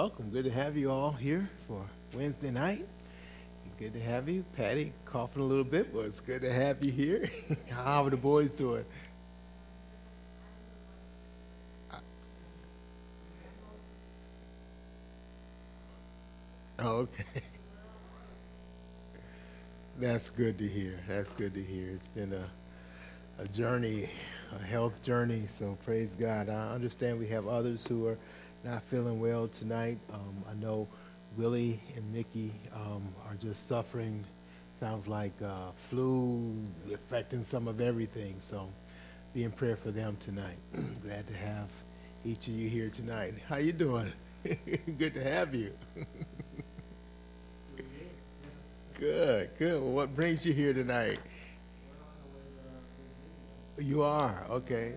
welcome. Good to have you all here for Wednesday night. Good to have you. Patty coughing a little bit, but it's good to have you here. How are the boys doing? Oh, okay. That's good to hear. That's good to hear. It's been a, a journey, a health journey, so praise God. I understand we have others who are not feeling well tonight. Um, I know Willie and Mickey um, are just suffering. Sounds like uh, flu affecting some of everything. So be in prayer for them tonight. Glad to have each of you here tonight. How you doing? Good to have you. Good, good. What brings you here tonight? You are, okay.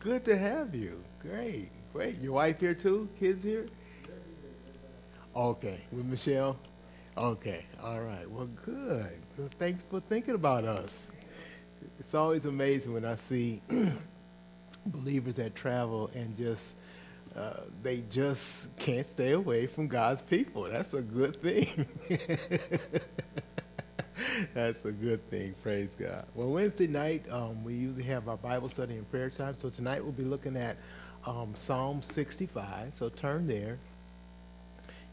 Good to have you. Great, great. Your wife here too? Kids here? Okay, with Michelle? Okay, all right. Well, good. Well, thanks for thinking about us. It's always amazing when I see believers that travel and just uh, they just can't stay away from God's people. That's a good thing. That's a good thing. Praise God. Well, Wednesday night, um, we usually have our Bible study and prayer time. So tonight we'll be looking at um, Psalm 65. So turn there.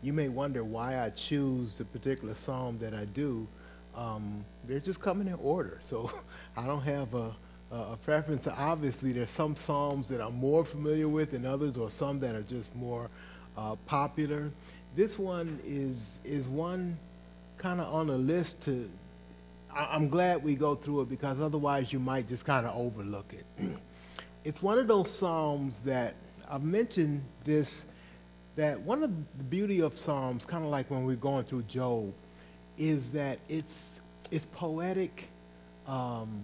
You may wonder why I choose the particular psalm that I do. Um, they're just coming in order. So I don't have a a preference. Obviously, there's some psalms that I'm more familiar with than others, or some that are just more uh, popular. This one is is one kind of on a list to. I, I'm glad we go through it because otherwise you might just kind of overlook it. it's one of those psalms that I've mentioned this. That one of the beauty of psalms, kind of like when we're going through Job, is that it's it's poetic. Um,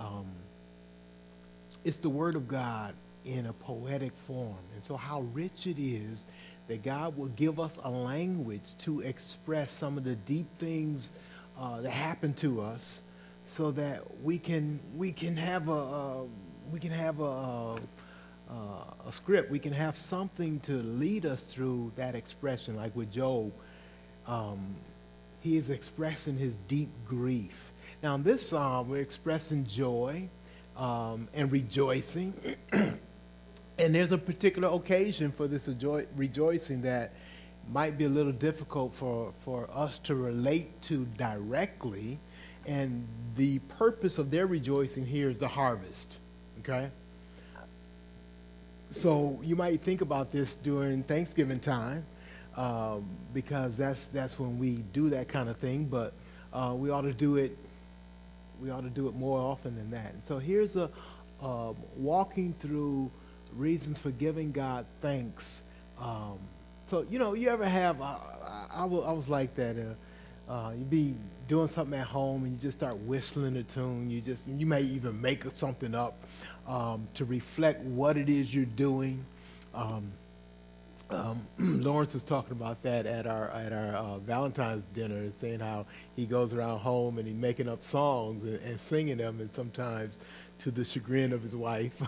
um, it's the Word of God in a poetic form. And so, how rich it is that God will give us a language to express some of the deep things uh, that happen to us so that we can, we can have a, a we can have a, a, a, script. We can have something to lead us through that expression, like with Job. Um, he is expressing his deep grief now, in this psalm, we're expressing joy um, and rejoicing. and there's a particular occasion for this rejoicing that might be a little difficult for, for us to relate to directly. And the purpose of their rejoicing here is the harvest. Okay? So you might think about this during Thanksgiving time um, because that's, that's when we do that kind of thing, but uh, we ought to do it we ought to do it more often than that. And so here's a uh, walking through reasons for giving God thanks. Um, so you know, you ever have? Uh, I, I, was, I was like that. Uh, uh, you be doing something at home and you just start whistling a tune. You just you may even make something up um, to reflect what it is you're doing. Um, um, Lawrence was talking about that at our at our uh, Valentine's dinner, saying how he goes around home and he's making up songs and, and singing them, and sometimes to the chagrin of his wife,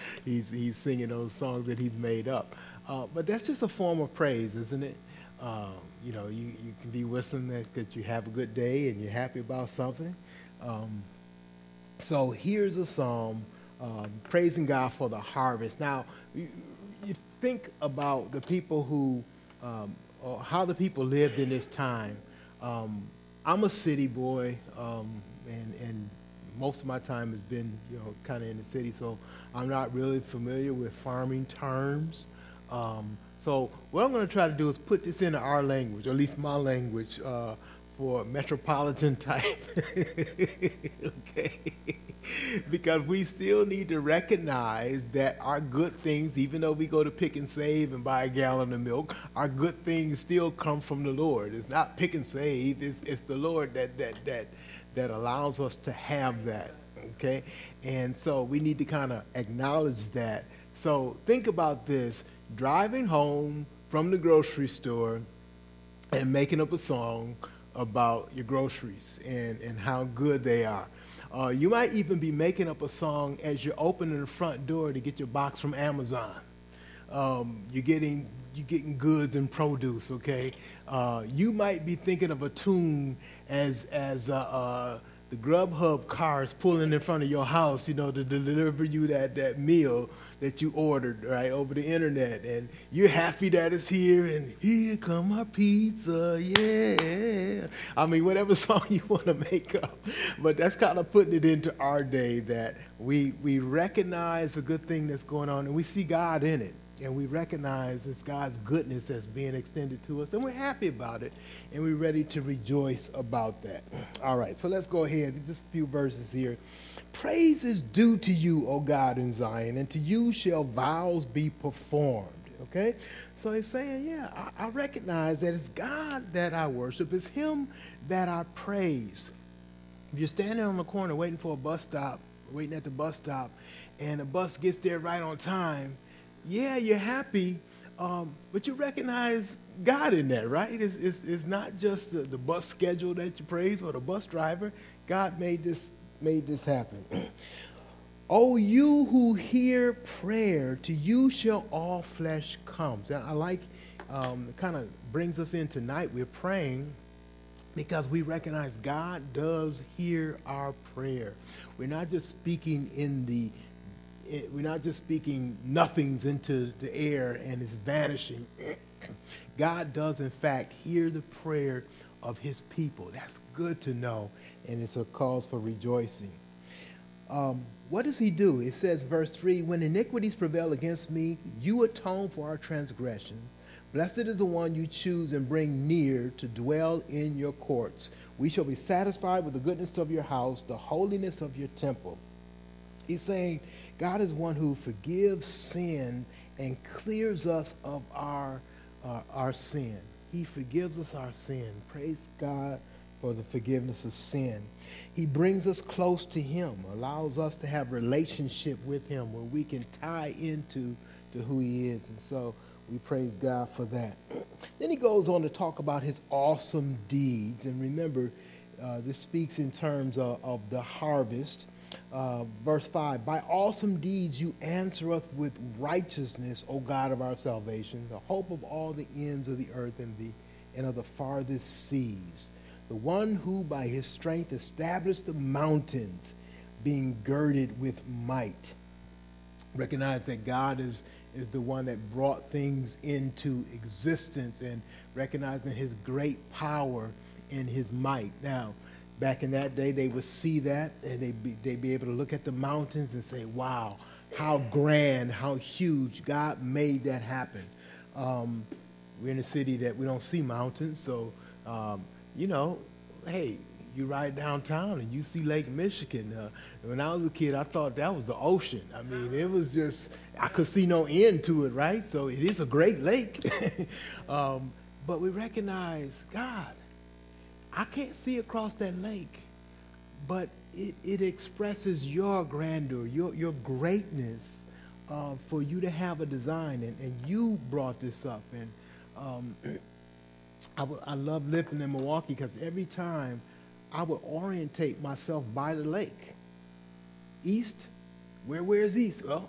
he's he's singing those songs that he's made up. Uh, but that's just a form of praise, isn't it? Um, you know, you, you can be whistling that, that you have a good day and you're happy about something. Um, so here's a psalm um, praising God for the harvest. Now, you think about the people who, um, or how the people lived in this time, um, I'm a city boy, um, and, and most of my time has been, you know, kind of in the city, so I'm not really familiar with farming terms. Um, so what I'm going to try to do is put this into our language, or at least my language, uh, for metropolitan type. okay. because we still need to recognize that our good things, even though we go to Pick 'n Save and buy a gallon of milk, our good things still come from the Lord. It's not Pick 'n Save, it's, it's the Lord that, that, that, that allows us to have that. Okay? And so we need to kind of acknowledge that. So think about this driving home from the grocery store and making up a song about your groceries and, and how good they are. Uh, you might even be making up a song as you're opening the front door to get your box from Amazon. um, you're getting you're getting goods and produce. Okay, uh, you might be thinking of a tune as as uh, uh, the Grubhub cars pulling in front of your house, you know, to deliver you that, that meal that you ordered, right, over the internet. And you're happy that it's here, and here come our pizza, yeah. I mean, whatever song you want to make up. But that's kind of putting it into our day that we, we recognize a good thing that's going on, and we see God in it and we recognize this God's goodness that's being extended to us, and we're happy about it, and we're ready to rejoice about that. All right, so let's go ahead. Just a few verses here. Praise is due to you, O God in Zion, and to you shall vows be performed. Okay? So he's saying, yeah, I, I recognize that it's God that I worship, it's Him that I praise. If you're standing on the corner waiting for a bus stop, waiting at the bus stop, and the bus gets there right on time, yeah, you're happy, um, but you recognize God in that, right? It's, it's, it's not just the, the, bus schedule that you praise or the bus driver. God made this, made this happen. oh, you who hear prayer, to you shall all flesh come. And I like, um, kind of brings us in tonight. We're praying because we recognize God does hear our prayer. We're not just speaking in the it, we're not just speaking nothings into the air and it's vanishing. God does, in fact, hear the prayer of his people. That's good to know, and it's a cause for rejoicing. Um, what does he do? It says, verse 3 When iniquities prevail against me, you atone for our transgression. Blessed is the one you choose and bring near to dwell in your courts. We shall be satisfied with the goodness of your house, the holiness of your temple. He's saying God is one who forgives sin and clears us of our, uh, our sin. He forgives us our sin. Praise God for the forgiveness of sin. He brings us close to him, allows us to have relationship with him where we can tie into to who he is. And so we praise God for that. then he goes on to talk about his awesome deeds. And remember, uh, this speaks in terms of, of the harvest uh, verse 5 By awesome deeds you answer us with righteousness, O God of our salvation, the hope of all the ends of the earth and, the, and of the farthest seas, the one who by his strength established the mountains, being girded with might. Recognize that God is, is the one that brought things into existence and recognizing his great power and his might. Now, Back in that day, they would see that and they'd be, they'd be able to look at the mountains and say, wow, how grand, how huge. God made that happen. Um, we're in a city that we don't see mountains, so, um, you know, hey, you ride downtown and you see Lake Michigan. Uh, when I was a kid, I thought that was the ocean. I mean, it was just, I could see no end to it, right? So it is a great lake. um, but we recognize God. I can't see across that lake, but it, it expresses your grandeur, your, your greatness uh, for you to have a design. And, and you brought this up. And um, I, w- I love living in Milwaukee because every time I would orientate myself by the lake. East, where where's east? Well,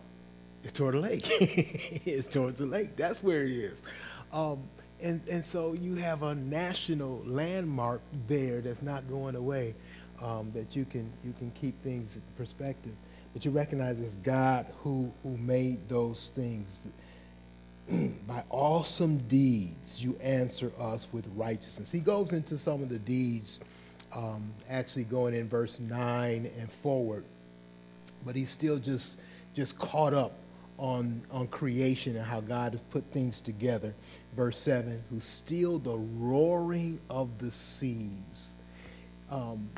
it's toward the lake. it's towards the lake. That's where it is. Um, and, and so you have a national landmark there that's not going away, um, that you can, you can keep things in perspective. But you recognize it's God who, who made those things. By awesome deeds, you answer us with righteousness. He goes into some of the deeds, um, actually going in verse 9 and forward. But he's still just, just caught up on, on creation and how God has put things together. Verse 7 who still the roaring of the seas. Um,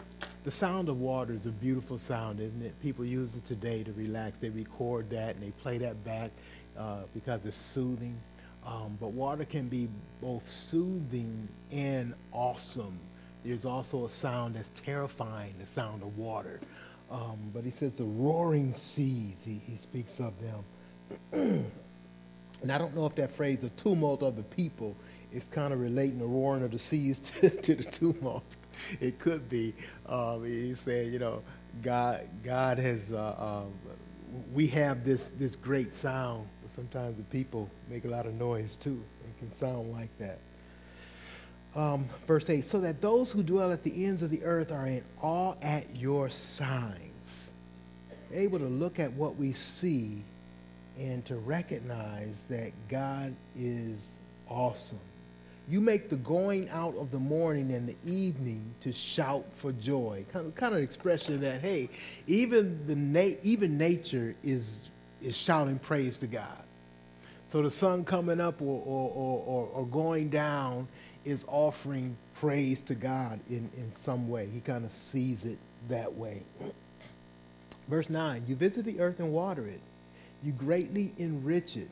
the sound of water is a beautiful sound, isn't it? People use it today to relax. They record that and they play that back uh, because it's soothing. Um, but water can be both soothing and awesome. There's also a sound that's terrifying, the sound of water. Um, but he says the roaring seas, he, he speaks of them. And I don't know if that phrase, the tumult of the people, is kind of relating the roaring of the seas to, to the tumult. It could be. Um, he's saying, you know, God, God has, uh, um, we have this, this great sound, sometimes the people make a lot of noise too It can sound like that. Um, verse 8 so that those who dwell at the ends of the earth are in awe at your signs, able to look at what we see and to recognize that God is awesome. You make the going out of the morning and the evening to shout for joy. Kind of, kind of expression that, hey, even, the na- even nature is, is shouting praise to God. So the sun coming up or, or, or, or going down is offering praise to God in, in some way. He kind of sees it that way. Verse 9 You visit the earth and water it, you greatly enrich it.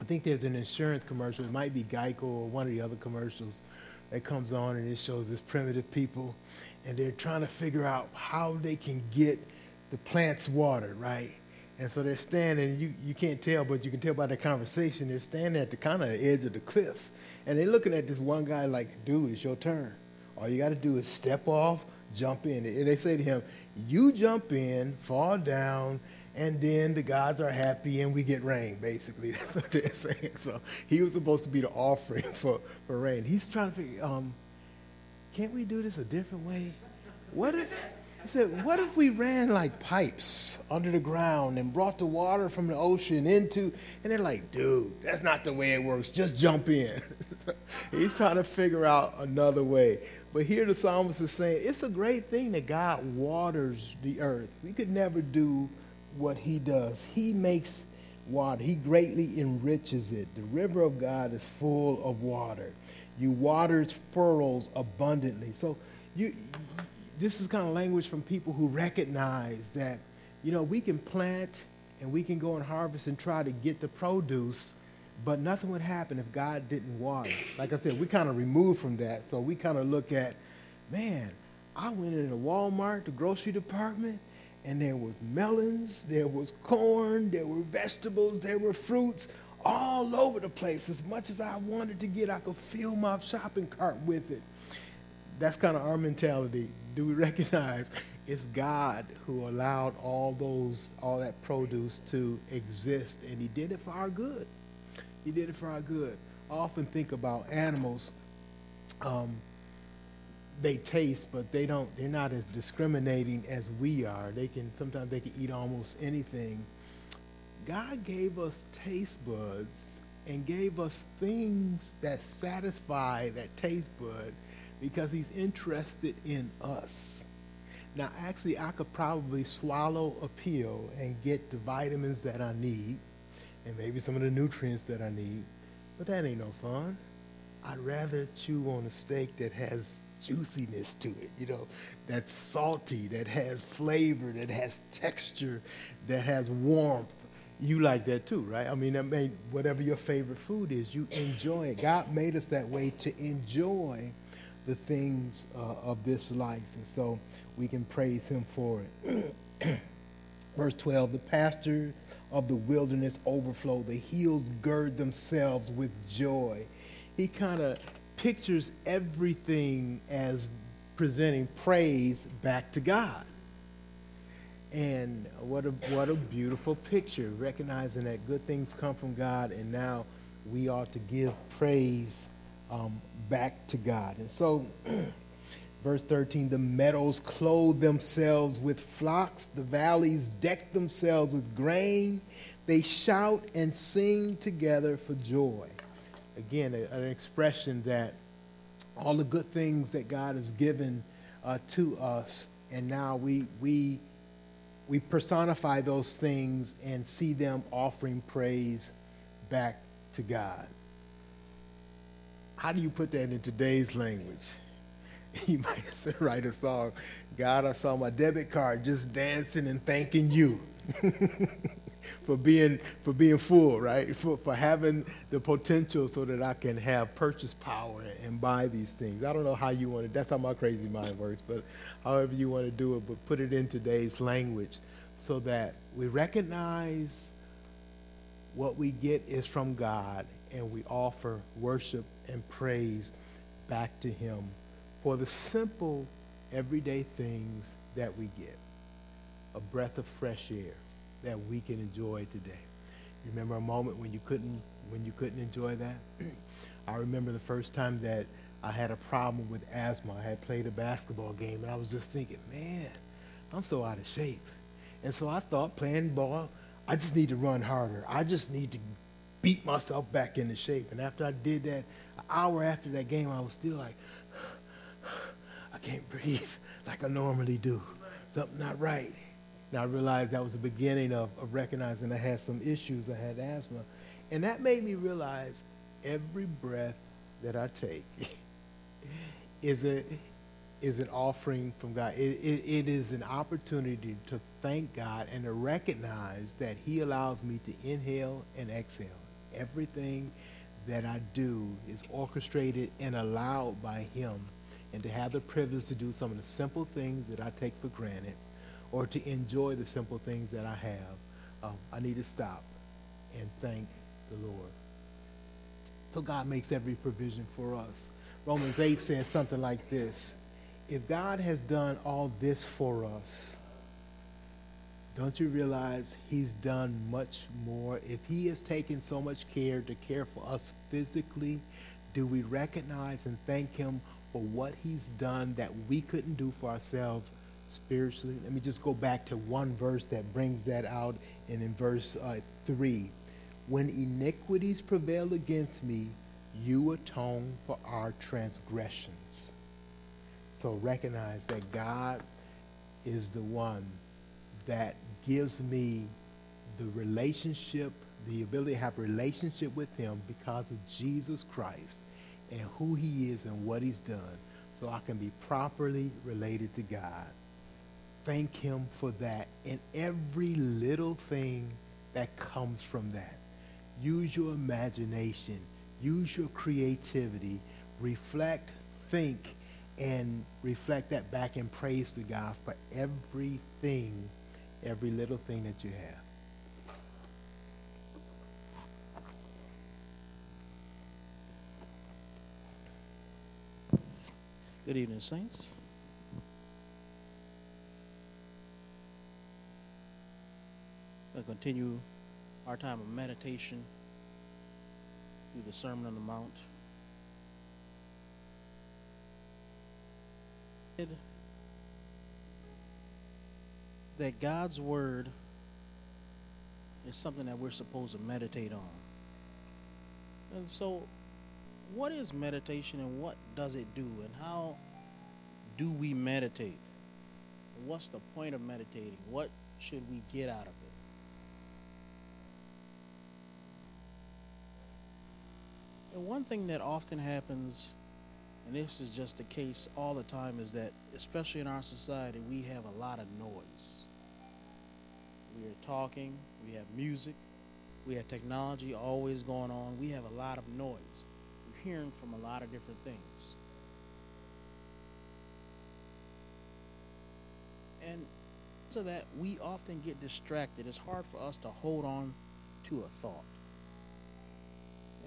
I think there's an insurance commercial. It might be Geico or one of the other commercials that comes on and it shows this primitive people and they're trying to figure out how they can get the plants watered, right? And so they're standing, you, you can't tell, but you can tell by their conversation, they're standing at the kind of edge of the cliff. And they're looking at this one guy like, dude, it's your turn. All you got to do is step off, jump in. And they say to him, you jump in, fall down, and then the gods are happy and we get rain, basically. That's what they're saying. So he was supposed to be the offering for, for rain. He's trying to figure, um, can't we do this a different way? What if, he said, what if we ran like pipes under the ground and brought the water from the ocean into, and they're like, dude, that's not the way it works. Just jump in. He's trying to figure out another way. But here the psalmist is saying, it's a great thing that God waters the earth. We could never do what he does. He makes water. He greatly enriches it. The river of God is full of water. You water its furrows abundantly. So you, this is kind of language from people who recognize that, you know, we can plant and we can go and harvest and try to get the produce, but nothing would happen if God didn't water. Like I said, we kind of removed from that. So we kind of look at, man, I went into Walmart, the grocery department, and there was melons, there was corn, there were vegetables, there were fruits all over the place. As much as I wanted to get, I could fill my shopping cart with it. That's kind of our mentality. Do we recognize it's God who allowed all those, all that produce to exist, and He did it for our good. He did it for our good. I often think about animals. Um, they taste, but they don't. They're not as discriminating as we are. They can sometimes they can eat almost anything. God gave us taste buds and gave us things that satisfy that taste bud because He's interested in us. Now, actually, I could probably swallow a pill and get the vitamins that I need and maybe some of the nutrients that I need, but that ain't no fun. I'd rather chew on a steak that has juiciness to it, you know, that's salty, that has flavor, that has texture, that has warmth. You like that too, right? I mean, I mean, whatever your favorite food is, you enjoy it. God made us that way to enjoy the things uh, of this life. And so we can praise him for it. Verse 12, the pasture of the wilderness overflow. The hills gird themselves with joy. He kind of pictures everything as presenting praise back to God. And what a, what a beautiful picture, recognizing that good things come from God, and now we ought to give praise um, back to God. And so, verse 13 the meadows clothe themselves with flocks, the valleys deck themselves with grain. They shout and sing together for joy. Again, a, an expression that all the good things that God has given uh, to us, and now we, we we personify those things and see them offering praise back to God. How do you put that in today's language? You might write a song, God, I saw my debit card just dancing and thanking you. for being for being full, right? For for having the potential so that I can have purchase power and buy these things. I don't know how you want to. That's how my crazy mind works. But however you want to do it, but put it in today's language, so that we recognize what we get is from God, and we offer worship and praise back to Him for the simple, everyday things that we get. a breath of fresh air that we can enjoy today. You remember a moment when you couldn't when you couldn't enjoy that? I remember the first time that I had a problem with asthma. I had played a basketball game and I was just thinking, man, I'm so out of shape. And so I thought playing ball, I just need to run harder. I just need to beat myself back into shape. And after I did that, an hour after that game, I was still like, I can't breathe like I normally do. Something not right. And I realized that was the beginning of, of recognizing I had some issues. I had asthma. And that made me realize every breath that I take is a is an offering from God. It, it, it is an opportunity to thank God and to recognize that He allows me to inhale and exhale. Everything that I do is orchestrated and allowed by Him. And to have the privilege to do some of the simple things that I take for granted or to enjoy the simple things that I have, um, I need to stop and thank the Lord. So God makes every provision for us. Romans 8 says something like this If God has done all this for us, don't you realize he's done much more? If he has taken so much care to care for us physically, do we recognize and thank him for what he's done that we couldn't do for ourselves spiritually? Let me just go back to one verse that brings that out, and in verse uh, 3 when iniquities prevail against me, you atone for our transgressions. So recognize that God is the one that gives me the relationship, the ability to have relationship with him because of Jesus Christ and who he is and what he's done so I can be properly related to God. Thank him for that and every little thing that comes from that. Use your imagination. Use your creativity. Reflect, think, and reflect that back and praise to God for everything, every little thing that you have. Good evening, Saints. Continue our time of meditation through the Sermon on the Mount. That God's Word is something that we're supposed to meditate on. And so, what is meditation and what does it do? And how do we meditate? What's the point of meditating? What should we get out of it? And one thing that often happens, and this is just the case all the time, is that, especially in our society, we have a lot of noise. We are talking, we have music, we have technology always going on. We have a lot of noise. We're hearing from a lot of different things. And so that we often get distracted. It's hard for us to hold on to a thought.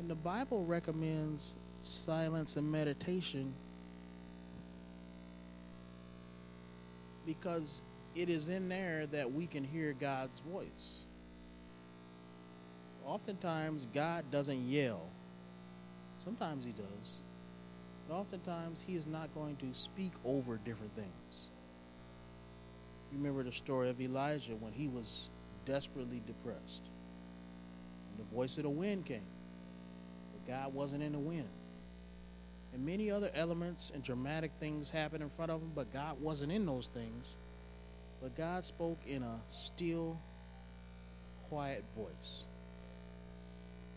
And the Bible recommends silence and meditation because it is in there that we can hear God's voice. Oftentimes, God doesn't yell. Sometimes He does. But oftentimes, He is not going to speak over different things. You remember the story of Elijah when he was desperately depressed. And the voice of the wind came. God wasn't in the wind. And many other elements and dramatic things happened in front of him, but God wasn't in those things. But God spoke in a still, quiet voice.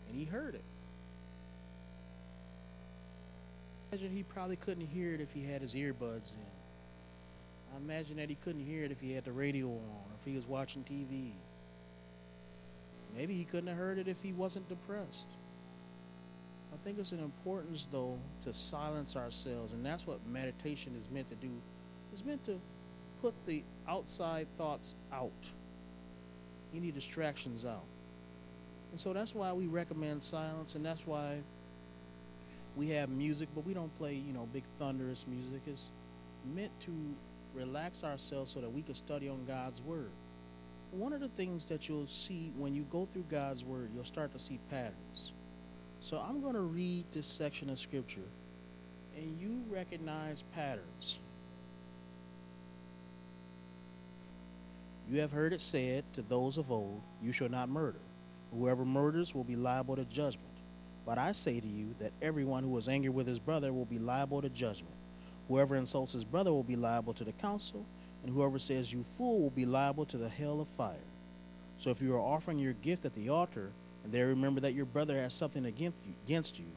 And he heard it. I imagine he probably couldn't hear it if he had his earbuds in. I imagine that he couldn't hear it if he had the radio on or if he was watching TV. Maybe he couldn't have heard it if he wasn't depressed. I think it's an importance, though, to silence ourselves, and that's what meditation is meant to do. It's meant to put the outside thoughts out, any distractions out. And so that's why we recommend silence, and that's why we have music, but we don't play, you know, big thunderous music. It's meant to relax ourselves so that we can study on God's Word. One of the things that you'll see when you go through God's Word, you'll start to see patterns. So I'm going to read this section of Scripture, and you recognize patterns. You have heard it said to those of old, You shall not murder. Whoever murders will be liable to judgment. But I say to you that everyone who is angry with his brother will be liable to judgment. Whoever insults his brother will be liable to the council, and whoever says you fool will be liable to the hell of fire. So if you are offering your gift at the altar, and there remember that your brother has something against you, against you,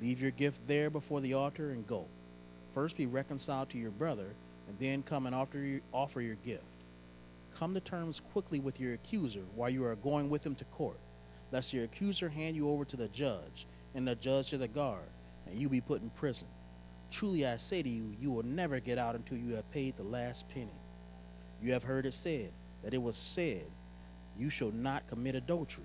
leave your gift there before the altar and go. First be reconciled to your brother, and then come and offer offer your gift. Come to terms quickly with your accuser while you are going with him to court, lest your accuser hand you over to the judge, and the judge to the guard, and you be put in prison. Truly I say to you, you will never get out until you have paid the last penny. You have heard it said that it was said, You shall not commit adultery.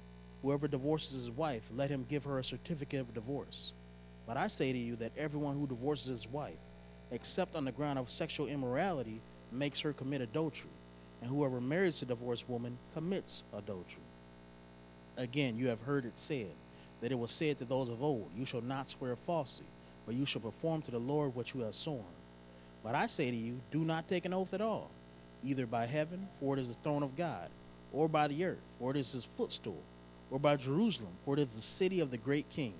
Whoever divorces his wife, let him give her a certificate of divorce. But I say to you that everyone who divorces his wife, except on the ground of sexual immorality, makes her commit adultery. And whoever marries a divorced woman commits adultery. Again, you have heard it said that it was said to those of old, You shall not swear falsely, but you shall perform to the Lord what you have sworn. But I say to you, do not take an oath at all, either by heaven, for it is the throne of God, or by the earth, for it is his footstool, or by Jerusalem, for it is the city of the great king.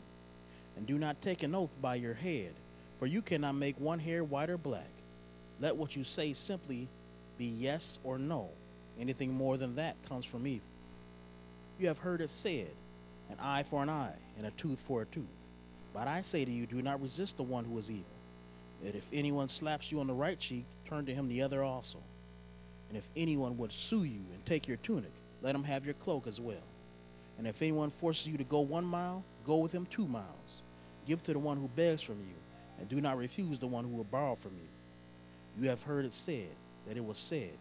And do not take an oath by your head, for you cannot make one hair white or black. Let what you say simply be yes or no. Anything more than that comes from evil. You have heard it said, an eye for an eye, and a tooth for a tooth. But I say to you, do not resist the one who is evil that if anyone slaps you on the right cheek, turn to him the other also. And if anyone would sue you and take your tunic, let him have your cloak as well. And if anyone forces you to go one mile, go with him two miles. Give to the one who begs from you, and do not refuse the one who will borrow from you. You have heard it said, that it was said,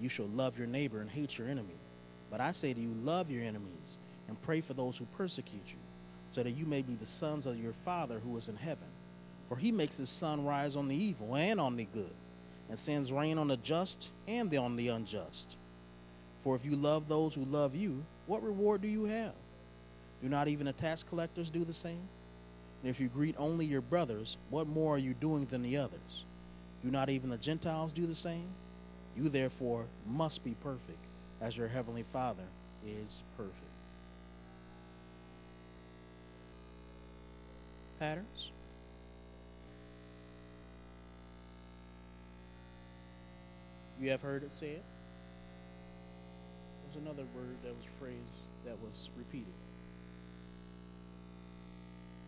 You shall love your neighbor and hate your enemy. But I say to you, love your enemies, and pray for those who persecute you, so that you may be the sons of your Father who is in heaven. For he makes his sun rise on the evil and on the good, and sends rain on the just and on the unjust. For if you love those who love you, what reward do you have? Do not even the tax collectors do the same? And if you greet only your brothers, what more are you doing than the others? Do not even the Gentiles do the same? You therefore must be perfect, as your heavenly Father is perfect. Patterns? You have heard it said. Another word that was phrased that was repeated.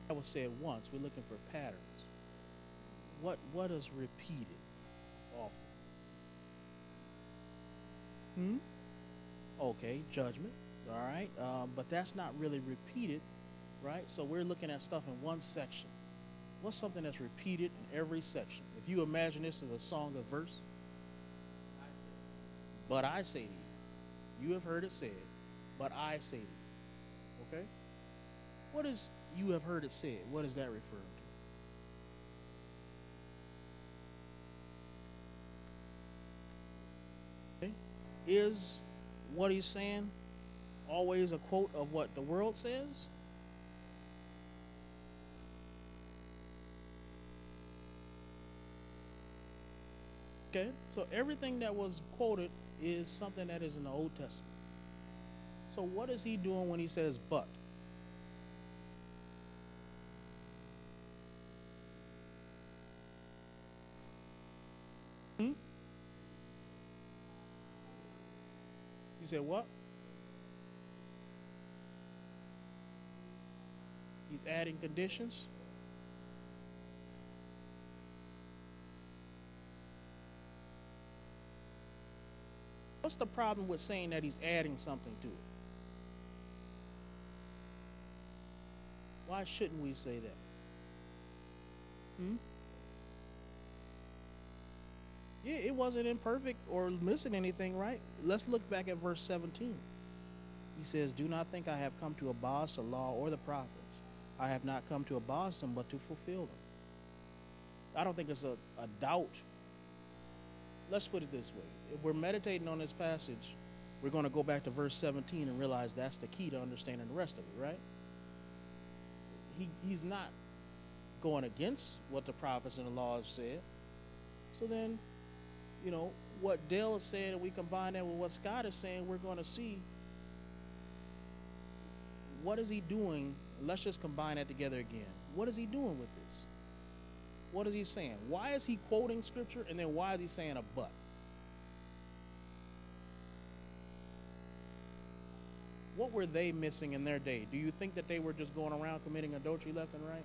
That was said once. We're looking for patterns. What what is repeated often? Hmm. Okay, judgment. All right, um, but that's not really repeated, right? So we're looking at stuff in one section. What's something that's repeated in every section? If you imagine this as a song of verse, but I say to you, you have heard it said, but I say to you. Okay? What is you have heard it said? What is that referring to? Is what he's saying always a quote of what the world says? Okay, so everything that was quoted is something that is in the Old Testament. So what is he doing when he says but? Hmm? You said what? He's adding conditions. What's the problem with saying that he's adding something to it? Why shouldn't we say that? Hmm? Yeah, it wasn't imperfect or missing anything, right? Let's look back at verse 17. He says, Do not think I have come to abolish the law or the prophets. I have not come to abolish them, but to fulfill them. I don't think it's a, a doubt. Let's put it this way. If we're meditating on this passage, we're going to go back to verse 17 and realize that's the key to understanding the rest of it, right? He, he's not going against what the prophets and the law have said. So then, you know, what Dale is saying, and we combine that with what Scott is saying, we're going to see what is he doing. Let's just combine that together again. What is he doing with this? What is he saying? Why is he quoting scripture and then why is he saying a but? What were they missing in their day? Do you think that they were just going around committing adultery left and right?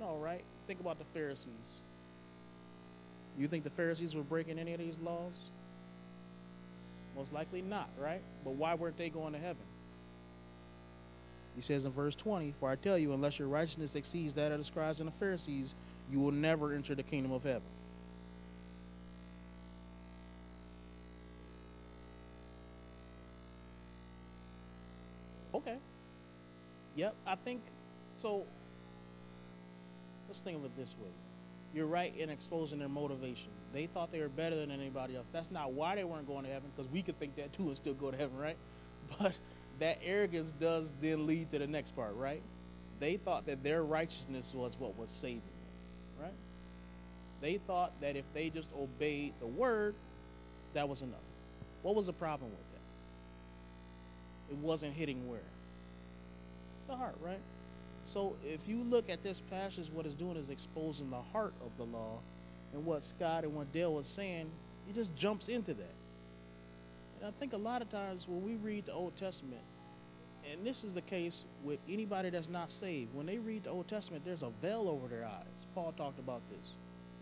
No, right? Think about the Pharisees. You think the Pharisees were breaking any of these laws? Most likely not, right? But why weren't they going to heaven? He says in verse 20, For I tell you, unless your righteousness exceeds that of the scribes and the Pharisees, you will never enter the kingdom of heaven. Okay. Yep, I think so. Let's think of it this way. You're right in exposing their motivation. They thought they were better than anybody else. That's not why they weren't going to heaven, because we could think that too and still go to heaven, right? But that arrogance does then lead to the next part, right? They thought that their righteousness was what was saving them, right? They thought that if they just obeyed the word, that was enough. What was the problem with that? It wasn't hitting where? The heart, right? So if you look at this passage, what it's doing is exposing the heart of the law. And what Scott and what Dale was saying, he just jumps into that. I think a lot of times when we read the Old Testament, and this is the case with anybody that's not saved, when they read the Old Testament, there's a veil over their eyes. Paul talked about this.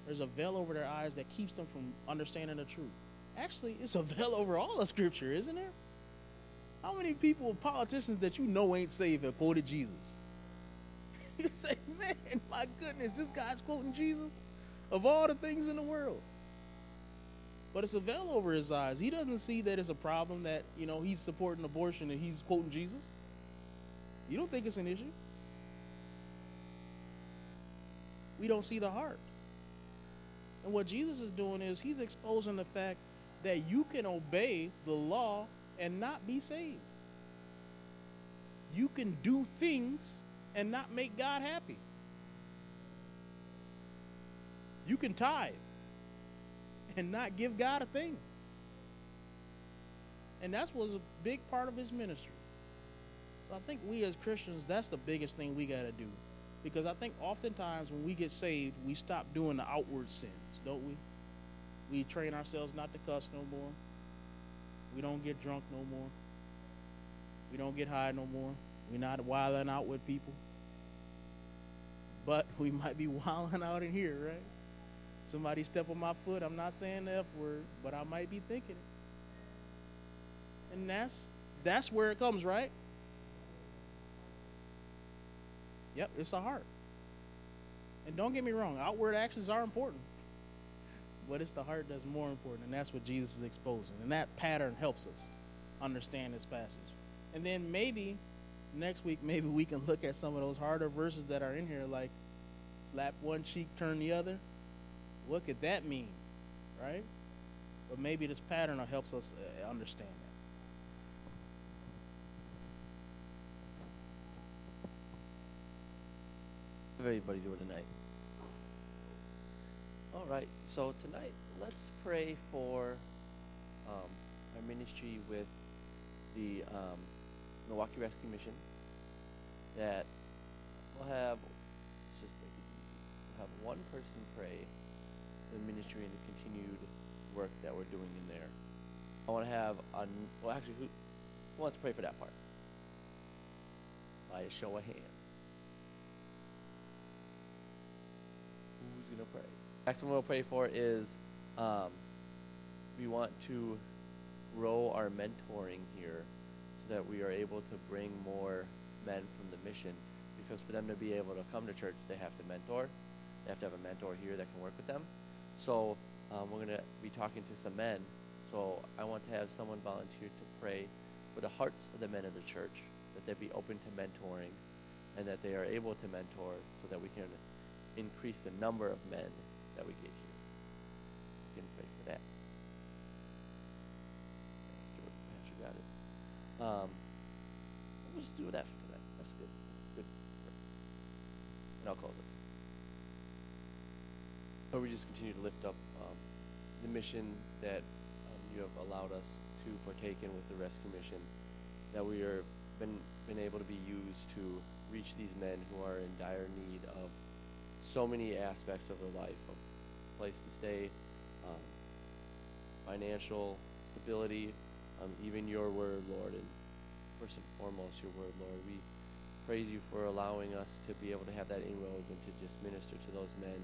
There's a veil over their eyes that keeps them from understanding the truth. Actually, it's a veil over all of Scripture, isn't there? How many people, politicians that you know ain't saved, have quoted Jesus? You say, man, my goodness, this guy's quoting Jesus of all the things in the world but it's a veil over his eyes. He doesn't see that it's a problem that, you know, he's supporting abortion and he's quoting Jesus. You don't think it's an issue? We don't see the heart. And what Jesus is doing is he's exposing the fact that you can obey the law and not be saved. You can do things and not make God happy. You can tithe and not give God a thing. And that was a big part of his ministry. So I think we as Christians, that's the biggest thing we got to do. Because I think oftentimes when we get saved, we stop doing the outward sins, don't we? We train ourselves not to cuss no more. We don't get drunk no more. We don't get high no more. We're not wilding out with people. But we might be wilding out in here, right? Somebody step on my foot, I'm not saying the F word, but I might be thinking it. And that's that's where it comes, right? Yep, it's a heart. And don't get me wrong, outward actions are important. But it's the heart that's more important, and that's what Jesus is exposing. And that pattern helps us understand this passage. And then maybe next week, maybe we can look at some of those harder verses that are in here, like slap one cheek, turn the other. What could that mean? Right? But maybe this pattern helps us uh, understand How everybody doing tonight? All right, so tonight let's pray for um, our ministry with the um, Milwaukee Rescue Mission. That we'll have, let's just it. We'll have one person pray the ministry and the continued work that we're doing in there. I want to have a, well, actually, who, who wants to pray for that part? By a show of hands. Who's going to pray? Next one we'll pray for is um, we want to grow our mentoring here so that we are able to bring more men from the mission. Because for them to be able to come to church, they have to mentor. They have to have a mentor here that can work with them. So um, we're going to be talking to some men. So I want to have someone volunteer to pray for the hearts of the men of the church, that they be open to mentoring, and that they are able to mentor so that we can increase the number of men that we get here. We can pray for that. Pastor, got it. Um, we'll just do that for tonight. That's good. That's good. And I'll close this. But we just continue to lift up um, the mission that um, you have allowed us to partake in with the rescue mission, that we are been been able to be used to reach these men who are in dire need of so many aspects of their life, of place to stay, um, financial stability, um, even your word, Lord, and first and foremost your word, Lord. We praise you for allowing us to be able to have that inroads and to just minister to those men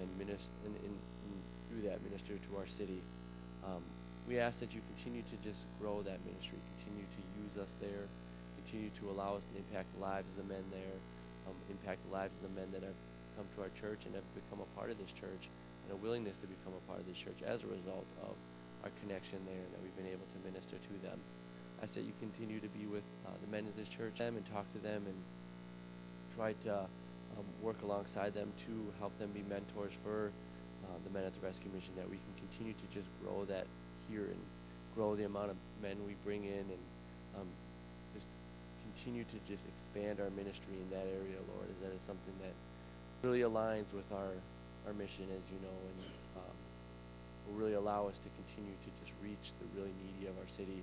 and minister and, and, and through that minister to our city. Um, we ask that you continue to just grow that ministry, continue to use us there, continue to allow us to impact the lives of the men there, um, impact the lives of the men that have come to our church and have become a part of this church, and a willingness to become a part of this church as a result of our connection there, and that we've been able to minister to them. I said you continue to be with uh, the men of this church, and talk to them, and try to um, work alongside them to help them be mentors for uh, the men at the rescue mission. That we can continue to just grow that here and grow the amount of men we bring in, and um, just continue to just expand our ministry in that area, Lord. Is that is something that really aligns with our our mission, as you know, and um, will really allow us to continue to just reach the really needy of our city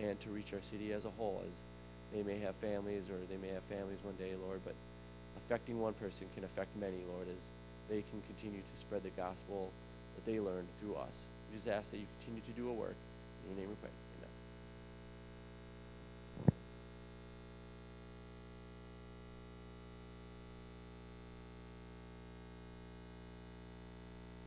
and to reach our city as a whole as they may have families or they may have families one day lord but affecting one person can affect many lord as they can continue to spread the gospel that they learned through us. We just ask that you continue to do a work. In your name we pray